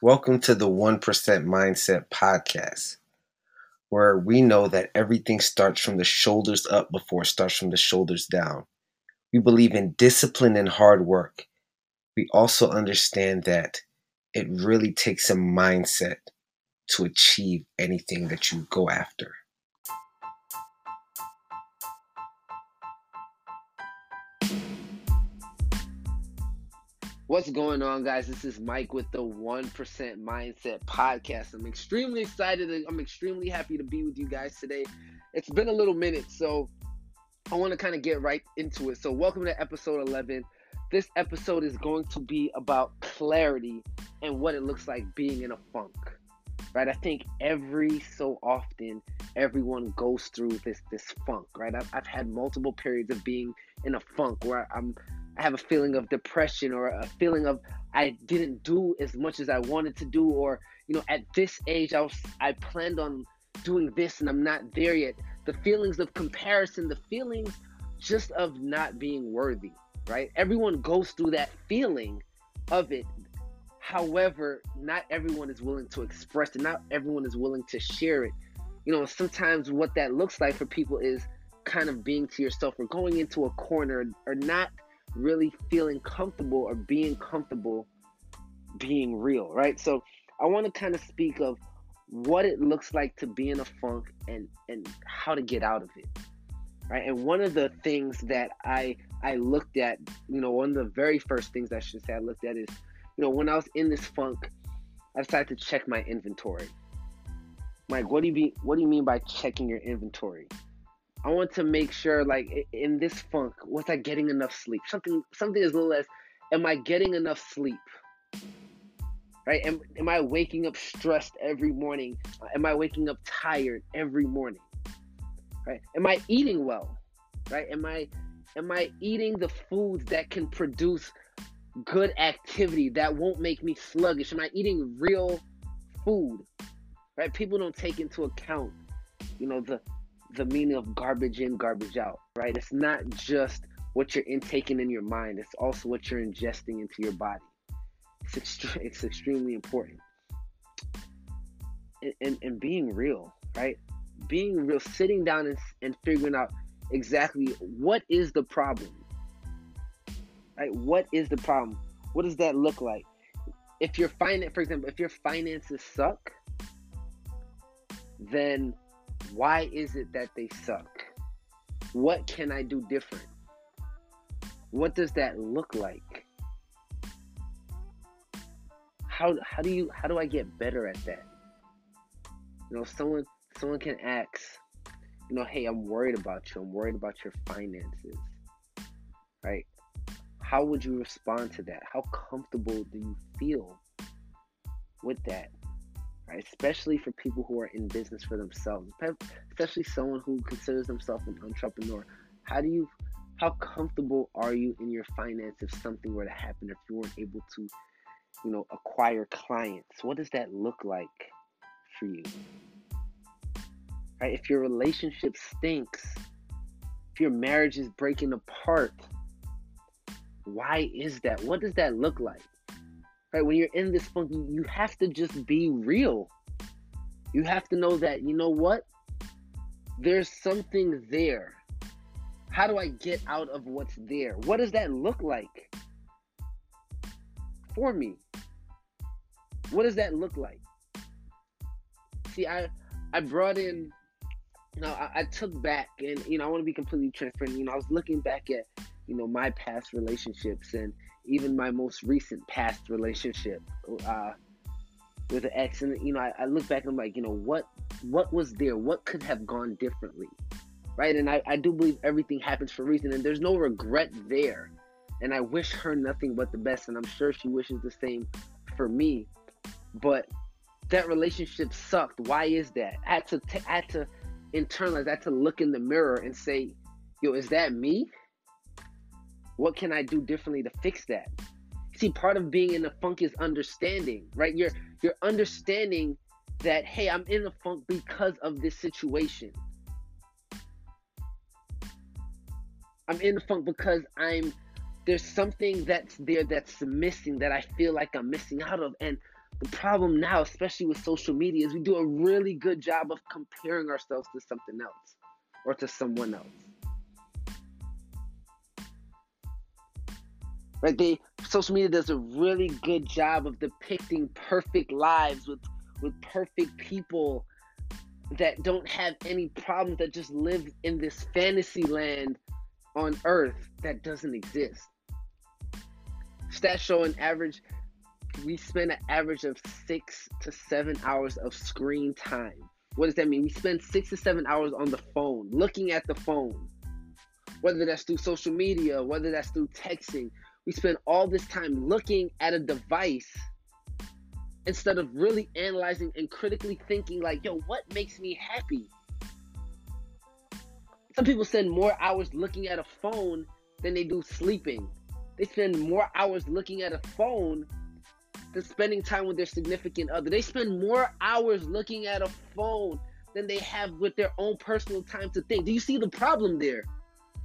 Welcome to the 1% Mindset Podcast, where we know that everything starts from the shoulders up before it starts from the shoulders down. We believe in discipline and hard work. We also understand that it really takes a mindset to achieve anything that you go after. What's going on, guys? This is Mike with the 1% Mindset Podcast. I'm extremely excited. I'm extremely happy to be with you guys today. It's been a little minute, so I want to kind of get right into it. So, welcome to episode 11. This episode is going to be about clarity and what it looks like being in a funk. Right? I think every so often everyone goes through this this funk, right? I've, I've had multiple periods of being in a funk where I'm I have a feeling of depression or a feeling of I didn't do as much as I wanted to do, or you know, at this age I was I planned on doing this and I'm not there yet. The feelings of comparison, the feelings just of not being worthy, right? Everyone goes through that feeling of it. However, not everyone is willing to express it, not everyone is willing to share it. You know, sometimes what that looks like for people is kind of being to yourself or going into a corner or not really feeling comfortable or being comfortable being real, right? So I want to kind of speak of what it looks like to be in a funk and and how to get out of it. Right? And one of the things that I I looked at, you know, one of the very first things I should say I looked at is, you know, when I was in this funk, I decided to check my inventory. Mike, what do you mean what do you mean by checking your inventory? I want to make sure, like in this funk, was I getting enough sleep? Something, something as little as, am I getting enough sleep? Right? Am, am I waking up stressed every morning? Uh, am I waking up tired every morning? Right? Am I eating well? Right? Am I, am I eating the foods that can produce good activity that won't make me sluggish? Am I eating real food? Right? People don't take into account, you know, the the meaning of garbage in, garbage out, right? It's not just what you're intaking in your mind, it's also what you're ingesting into your body. It's, it's extremely important. And, and, and, being real, right? Being real, sitting down and, and figuring out exactly what is the problem, right? What is the problem? What does that look like? If your finance, for example, if your finances suck, then why is it that they suck? What can I do different? What does that look like? How how do you how do I get better at that? You know, someone someone can ask, you know, hey, I'm worried about you. I'm worried about your finances. Right? How would you respond to that? How comfortable do you feel with that? Right? Especially for people who are in business for themselves, especially someone who considers themselves an entrepreneur. How do you, how comfortable are you in your finance if something were to happen, if you weren't able to, you know, acquire clients? What does that look like for you? Right? If your relationship stinks, if your marriage is breaking apart, why is that? What does that look like? Right? When you're in this funk, you have to just be real. You have to know that, you know what? There's something there. How do I get out of what's there? What does that look like for me? What does that look like? See, I I brought in, you know, I, I took back, and you know, I want to be completely transparent. You know, I was looking back at, you know, my past relationships, and even my most recent past relationship uh, with an ex, and you know, I, I look back and I'm like, you know, what what was there? What could have gone differently, right? And I, I do believe everything happens for a reason, and there's no regret there. And I wish her nothing but the best, and I'm sure she wishes the same for me. But that relationship sucked. Why is that? I had to t- I had to internalize. I had to look in the mirror and say, "Yo, is that me?" What can I do differently to fix that? See, part of being in the funk is understanding, right? You're you're understanding that hey, I'm in the funk because of this situation. I'm in the funk because I'm there's something that's there that's missing that I feel like I'm missing out of and the problem now, especially with social media, is we do a really good job of comparing ourselves to something else or to someone else. Right? They social media does a really good job of depicting perfect lives with with perfect people that don't have any problems that just live in this fantasy land on earth that doesn't exist. Stats show an average we spend an average of six to seven hours of screen time. What does that mean? We spend six to seven hours on the phone, looking at the phone, whether that's through social media, whether that's through texting. We spend all this time looking at a device instead of really analyzing and critically thinking, like, yo, what makes me happy? Some people spend more hours looking at a phone than they do sleeping. They spend more hours looking at a phone than spending time with their significant other. They spend more hours looking at a phone than they have with their own personal time to think. Do you see the problem there?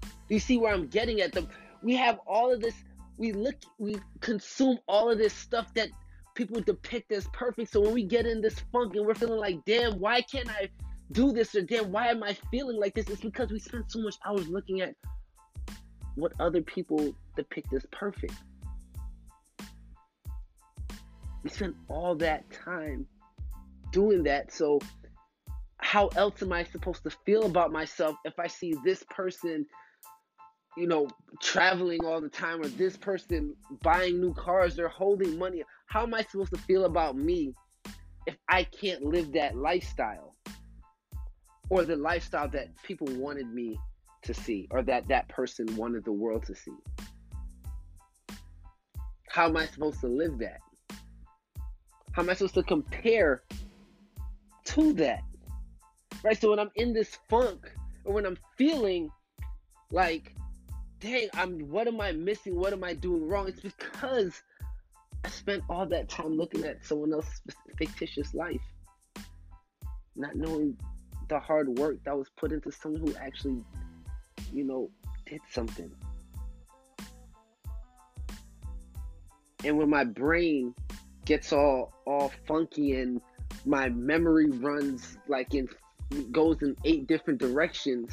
Do you see where I'm getting at? The we have all of this. We look, we consume all of this stuff that people depict as perfect. So when we get in this funk and we're feeling like, damn, why can't I do this? Or damn, why am I feeling like this? It's because we spend so much hours looking at what other people depict as perfect. We spend all that time doing that. So, how else am I supposed to feel about myself if I see this person, you know, traveling all the time or this person buying new cars or holding money? How am I supposed to feel about me if I can't live that lifestyle or the lifestyle that people wanted me to see or that that person wanted the world to see? How am I supposed to live that? How am I supposed to compare to that? Right? So when I'm in this funk or when I'm feeling like, dang, I'm what am I missing? What am I doing wrong? It's because I spent all that time looking at someone else's fictitious life. Not knowing the hard work that was put into someone who actually, you know, did something. And when my brain gets all all funky and my memory runs like in goes in eight different directions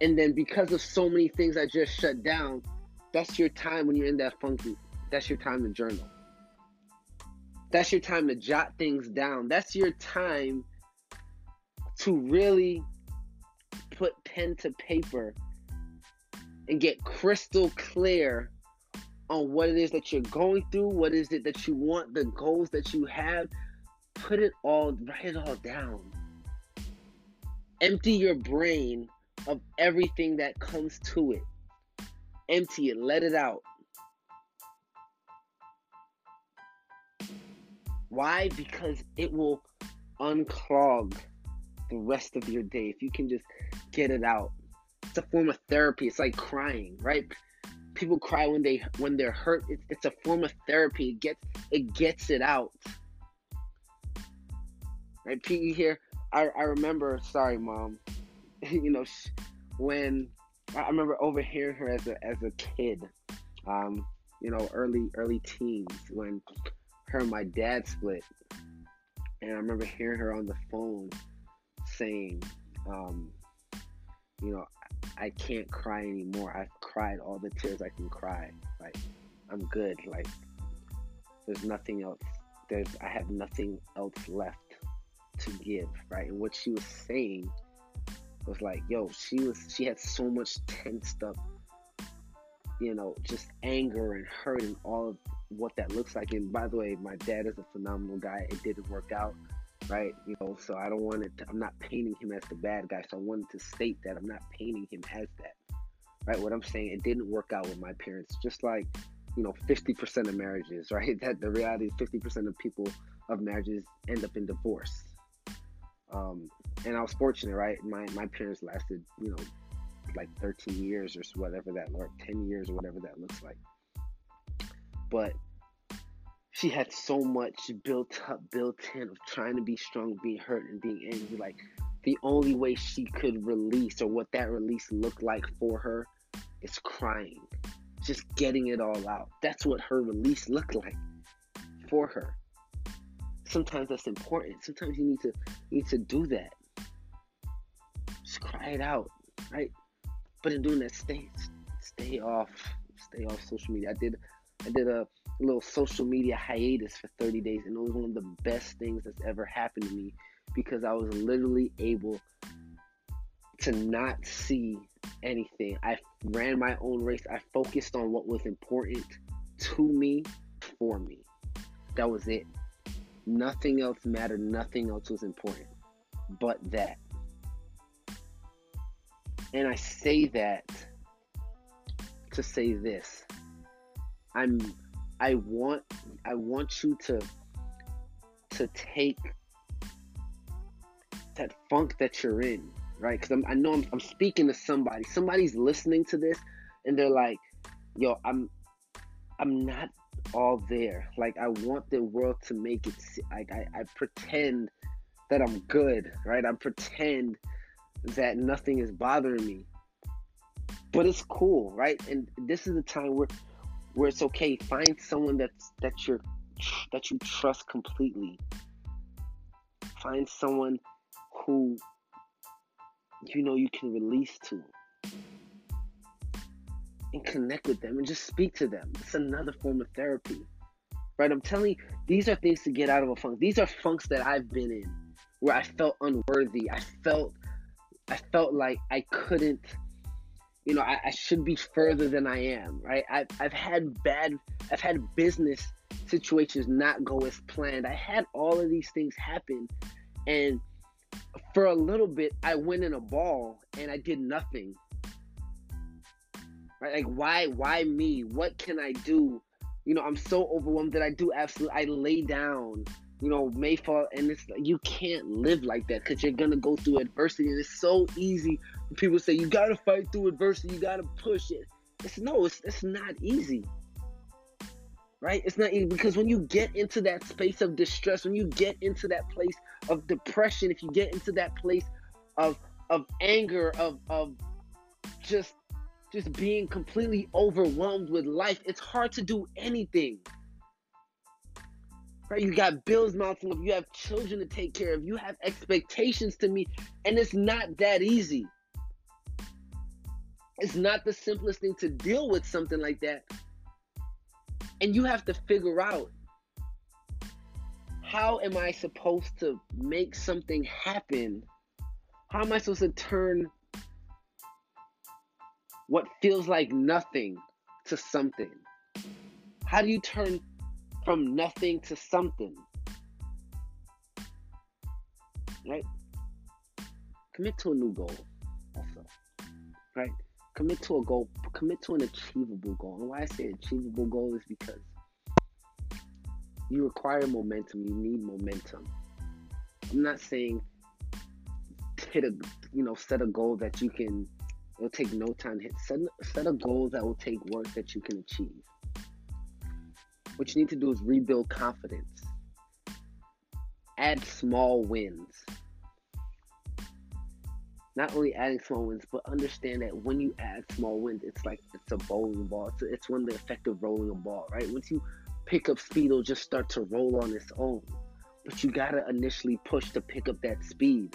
and then because of so many things i just shut down that's your time when you're in that funky that's your time to journal that's your time to jot things down that's your time to really put pen to paper and get crystal clear on what it is that you're going through, what is it that you want, the goals that you have. Put it all, write it all down. Empty your brain of everything that comes to it. Empty it, let it out. Why? Because it will unclog the rest of your day. If you can just get it out, it's a form of therapy. It's like crying, right? people cry when they when they're hurt. It's, it's a form of therapy. It gets it gets it out. Right, Pete here. I I remember. Sorry, mom. you know, when I remember overhearing her as a as a kid. Um, you know, early early teens when her and my dad split, and I remember hearing her on the phone saying, um, you know, I can't cry anymore. I've cried all the tears I can cry. Like I'm good. Like there's nothing else. There's I have nothing else left to give, right? And what she was saying was like, yo, she was she had so much tensed up, you know, just anger and hurt and all of what that looks like. And by the way, my dad is a phenomenal guy. It didn't work out right? You know, so I don't want it. To, I'm not painting him as the bad guy. So I wanted to state that I'm not painting him as that, right? What I'm saying, it didn't work out with my parents. Just like, you know, 50% of marriages, right? That the reality is 50% of people of marriages end up in divorce. Um, and I was fortunate, right? My my parents lasted, you know, like 13 years or whatever that, or 10 years or whatever that looks like. But she had so much built up, built in of trying to be strong, being hurt, and being angry. Like the only way she could release or what that release looked like for her is crying, just getting it all out. That's what her release looked like for her. Sometimes that's important. Sometimes you need to you need to do that. Just cry it out, right? But in doing that, stay stay off stay off social media. I did I did a little social media hiatus for 30 days, and it was one of the best things that's ever happened to me because I was literally able to not see anything. I ran my own race. I focused on what was important to me, for me. That was it. Nothing else mattered. Nothing else was important but that. And I say that to say this. I'm I want I want you to to take that funk that you're in, right? Because I know I'm, I'm speaking to somebody. Somebody's listening to this, and they're like, "Yo, I'm I'm not all there. Like I want the world to make it. Like I, I pretend that I'm good, right? I pretend that nothing is bothering me, but it's cool, right? And this is the time where where it's okay. Find someone that's that you're that you trust completely. Find someone who you know you can release to and connect with them and just speak to them. It's another form of therapy. Right? I'm telling you, these are things to get out of a funk. These are funks that I've been in where I felt unworthy. I felt I felt like I couldn't you know, I, I should be further than I am, right? I've, I've had bad, I've had business situations not go as planned. I had all of these things happen. And for a little bit, I went in a ball and I did nothing. Right? Like, why, why me? What can I do? You know, I'm so overwhelmed that I do absolutely, I lay down you know, may fall, and it's like, you can't live like that because you're gonna go through adversity, and it's so easy. People say you gotta fight through adversity, you gotta push it. It's no, it's it's not easy, right? It's not easy because when you get into that space of distress, when you get into that place of depression, if you get into that place of of anger, of of just just being completely overwhelmed with life, it's hard to do anything right? You got bills mounting up, you have children to take care of, you have expectations to meet, and it's not that easy. It's not the simplest thing to deal with something like that. And you have to figure out how am I supposed to make something happen? How am I supposed to turn what feels like nothing to something? How do you turn from nothing to something. Right? Commit to a new goal also. Right? Commit to a goal, commit to an achievable goal. And why I say achievable goal is because you require momentum, you need momentum. I'm not saying hit a you know, set a goal that you can it'll take no time hit. Set, set a goal that will take work that you can achieve. What you need to do is rebuild confidence. Add small wins. Not only adding small wins, but understand that when you add small wins, it's like it's a bowling ball. It's, it's one of the effect of rolling a ball, right? Once you pick up speed, it'll just start to roll on its own. But you gotta initially push to pick up that speed?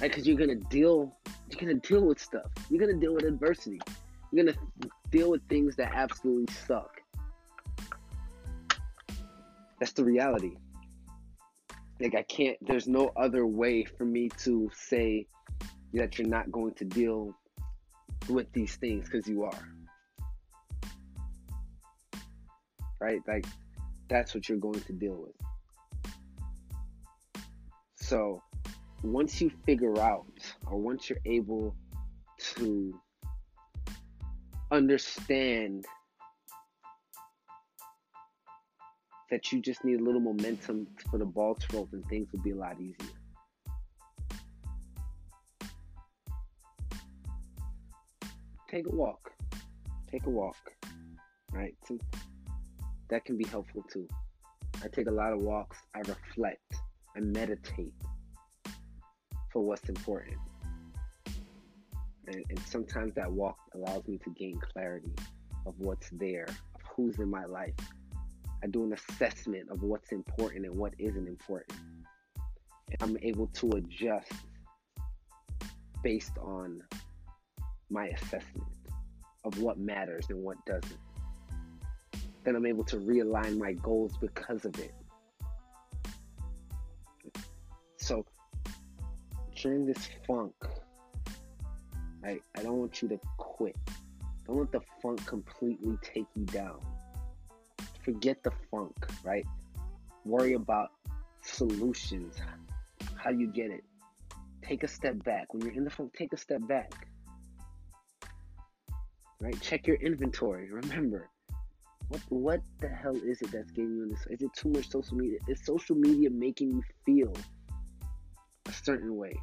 Because you're gonna deal, you're gonna deal with stuff. You're gonna deal with adversity. You're gonna deal with things that absolutely suck. That's the reality. Like I can't there's no other way for me to say that you're not going to deal with these things because you are. Right? Like that's what you're going to deal with. So once you figure out or once you're able to understand that you just need a little momentum for the ball to roll and things will be a lot easier. Take a walk. Take a walk. Right? That can be helpful too. I take a lot of walks. I reflect. I meditate for what's important. And, and sometimes that walk allows me to gain clarity of what's there, of who's in my life, I do an assessment of what's important and what isn't important. And I'm able to adjust based on my assessment of what matters and what doesn't. Then I'm able to realign my goals because of it. During this funk, I, I don't want you to quit. Don't let the funk completely take you down. Forget the funk, right? Worry about solutions, how you get it. Take a step back. When you're in the funk, take a step back. Right? Check your inventory. Remember, what what the hell is it that's getting you in this? Is it too much social media? Is social media making you feel a certain way?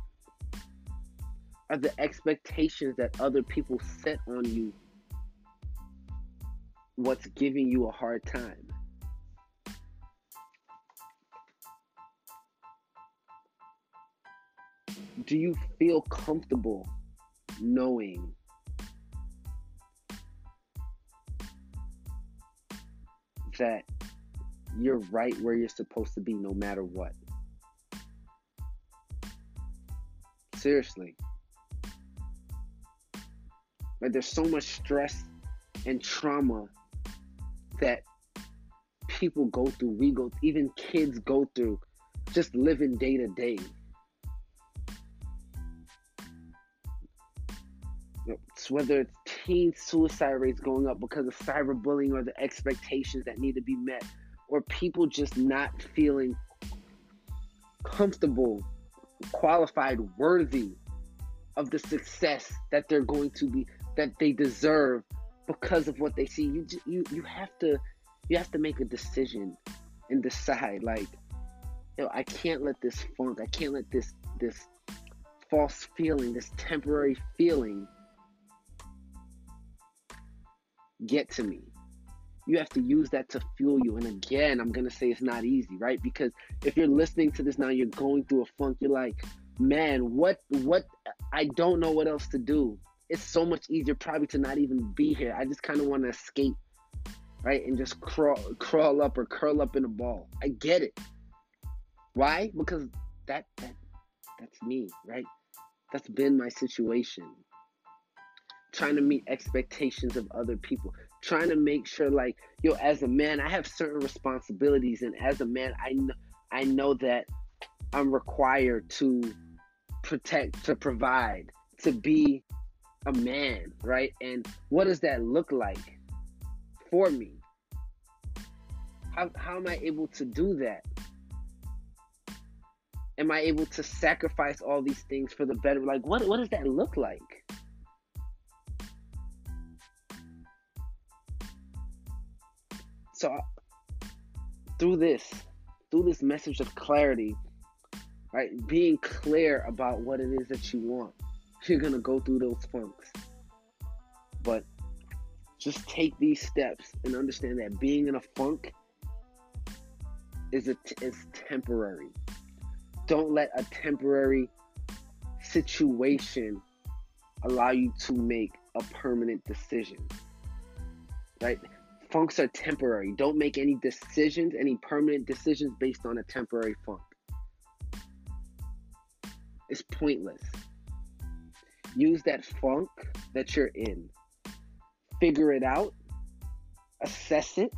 Are the expectations that other people set on you what's giving you a hard time? Do you feel comfortable knowing that you're right where you're supposed to be no matter what? Seriously. Like there's so much stress and trauma that people go through, we go, even kids go through, just living day to day. It's whether it's teen suicide rates going up because of cyberbullying or the expectations that need to be met, or people just not feeling comfortable, qualified, worthy of the success that they're going to be that they deserve because of what they see. You you you have to you have to make a decision and decide like, you know, I can't let this funk, I can't let this this false feeling, this temporary feeling get to me. You have to use that to fuel you. And again, I'm gonna say it's not easy, right? Because if you're listening to this now, you're going through a funk, you're like, man, what what I don't know what else to do it's so much easier probably to not even be here. I just kind of want to escape, right? And just crawl, crawl up or curl up in a ball. I get it. Why? Because that, that that's me, right? That's been my situation. Trying to meet expectations of other people. Trying to make sure, like, yo, as a man, I have certain responsibilities, and as a man, I know, I know that I'm required to protect, to provide, to be a man, right? And what does that look like for me? How, how am I able to do that? Am I able to sacrifice all these things for the better? Like, what, what does that look like? So, through this, through this message of clarity, right, being clear about what it is that you want, you're gonna go through those funks. But just take these steps and understand that being in a funk is a t- is temporary. Don't let a temporary situation allow you to make a permanent decision. Right? Funks are temporary. Don't make any decisions, any permanent decisions based on a temporary funk. It's pointless. Use that funk that you're in. Figure it out. Assess it.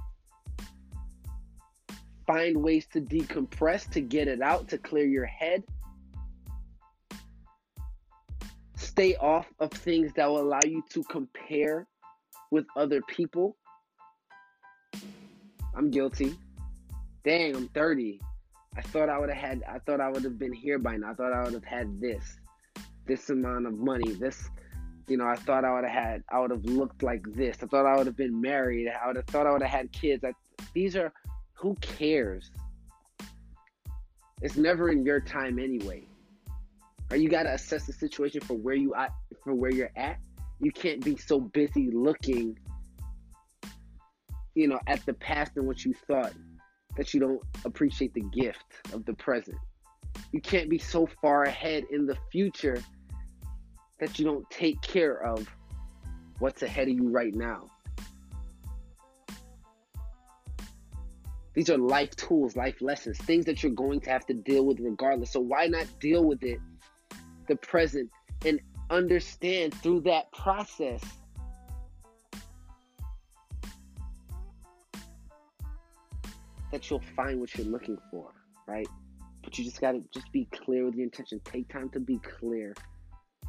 Find ways to decompress, to get it out, to clear your head. Stay off of things that will allow you to compare with other people. I'm guilty. Dang, I'm 30. I thought I would have had I thought I would have been here by now. I thought I would have had this this amount of money, this, you know, I thought I would have had, I would have looked like this. I thought I would have been married. I would have thought I would have had kids. I, these are, who cares? It's never in your time anyway. Or you got to assess the situation for where you at, for where you're at. You can't be so busy looking, you know, at the past and what you thought that you don't appreciate the gift of the present. You can't be so far ahead in the future that you don't take care of what's ahead of you right now. These are life tools, life lessons, things that you're going to have to deal with regardless. So why not deal with it the present and understand through that process that you'll find what you're looking for, right? But you just gotta just be clear with your intention. Take time to be clear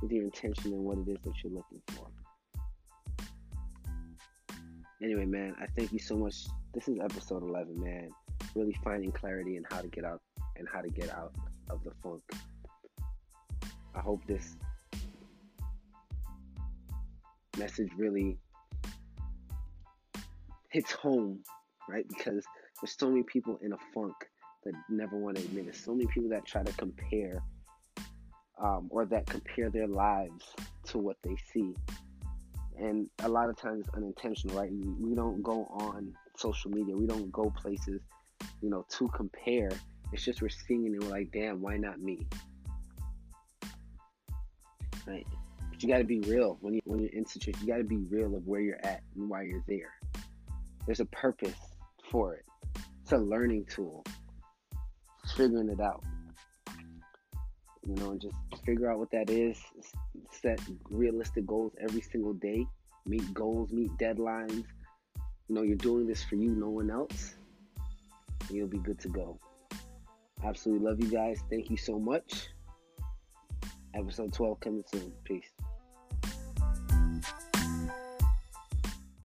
with your intention and what it is that you're looking for. Anyway, man, I thank you so much. This is episode 11, man. Really finding clarity and how to get out and how to get out of the funk. I hope this message really hits home, right? Because there's so many people in a funk that never want to admit it. So many people that try to compare um, or that compare their lives to what they see. And a lot of times it's unintentional, right? We don't go on social media, we don't go places, you know, to compare. It's just we're seeing it and we're like, damn, why not me? Right? But you got to be real when you when you're in situation. You got to be real of where you're at and why you're there. There's a purpose for it. It's a learning tool. It's Figuring it out you know, just figure out what that is. Set realistic goals every single day. Meet goals, meet deadlines. You know, you're doing this for you, no one else. You'll be good to go. Absolutely love you guys. Thank you so much. Episode 12 coming soon. Peace.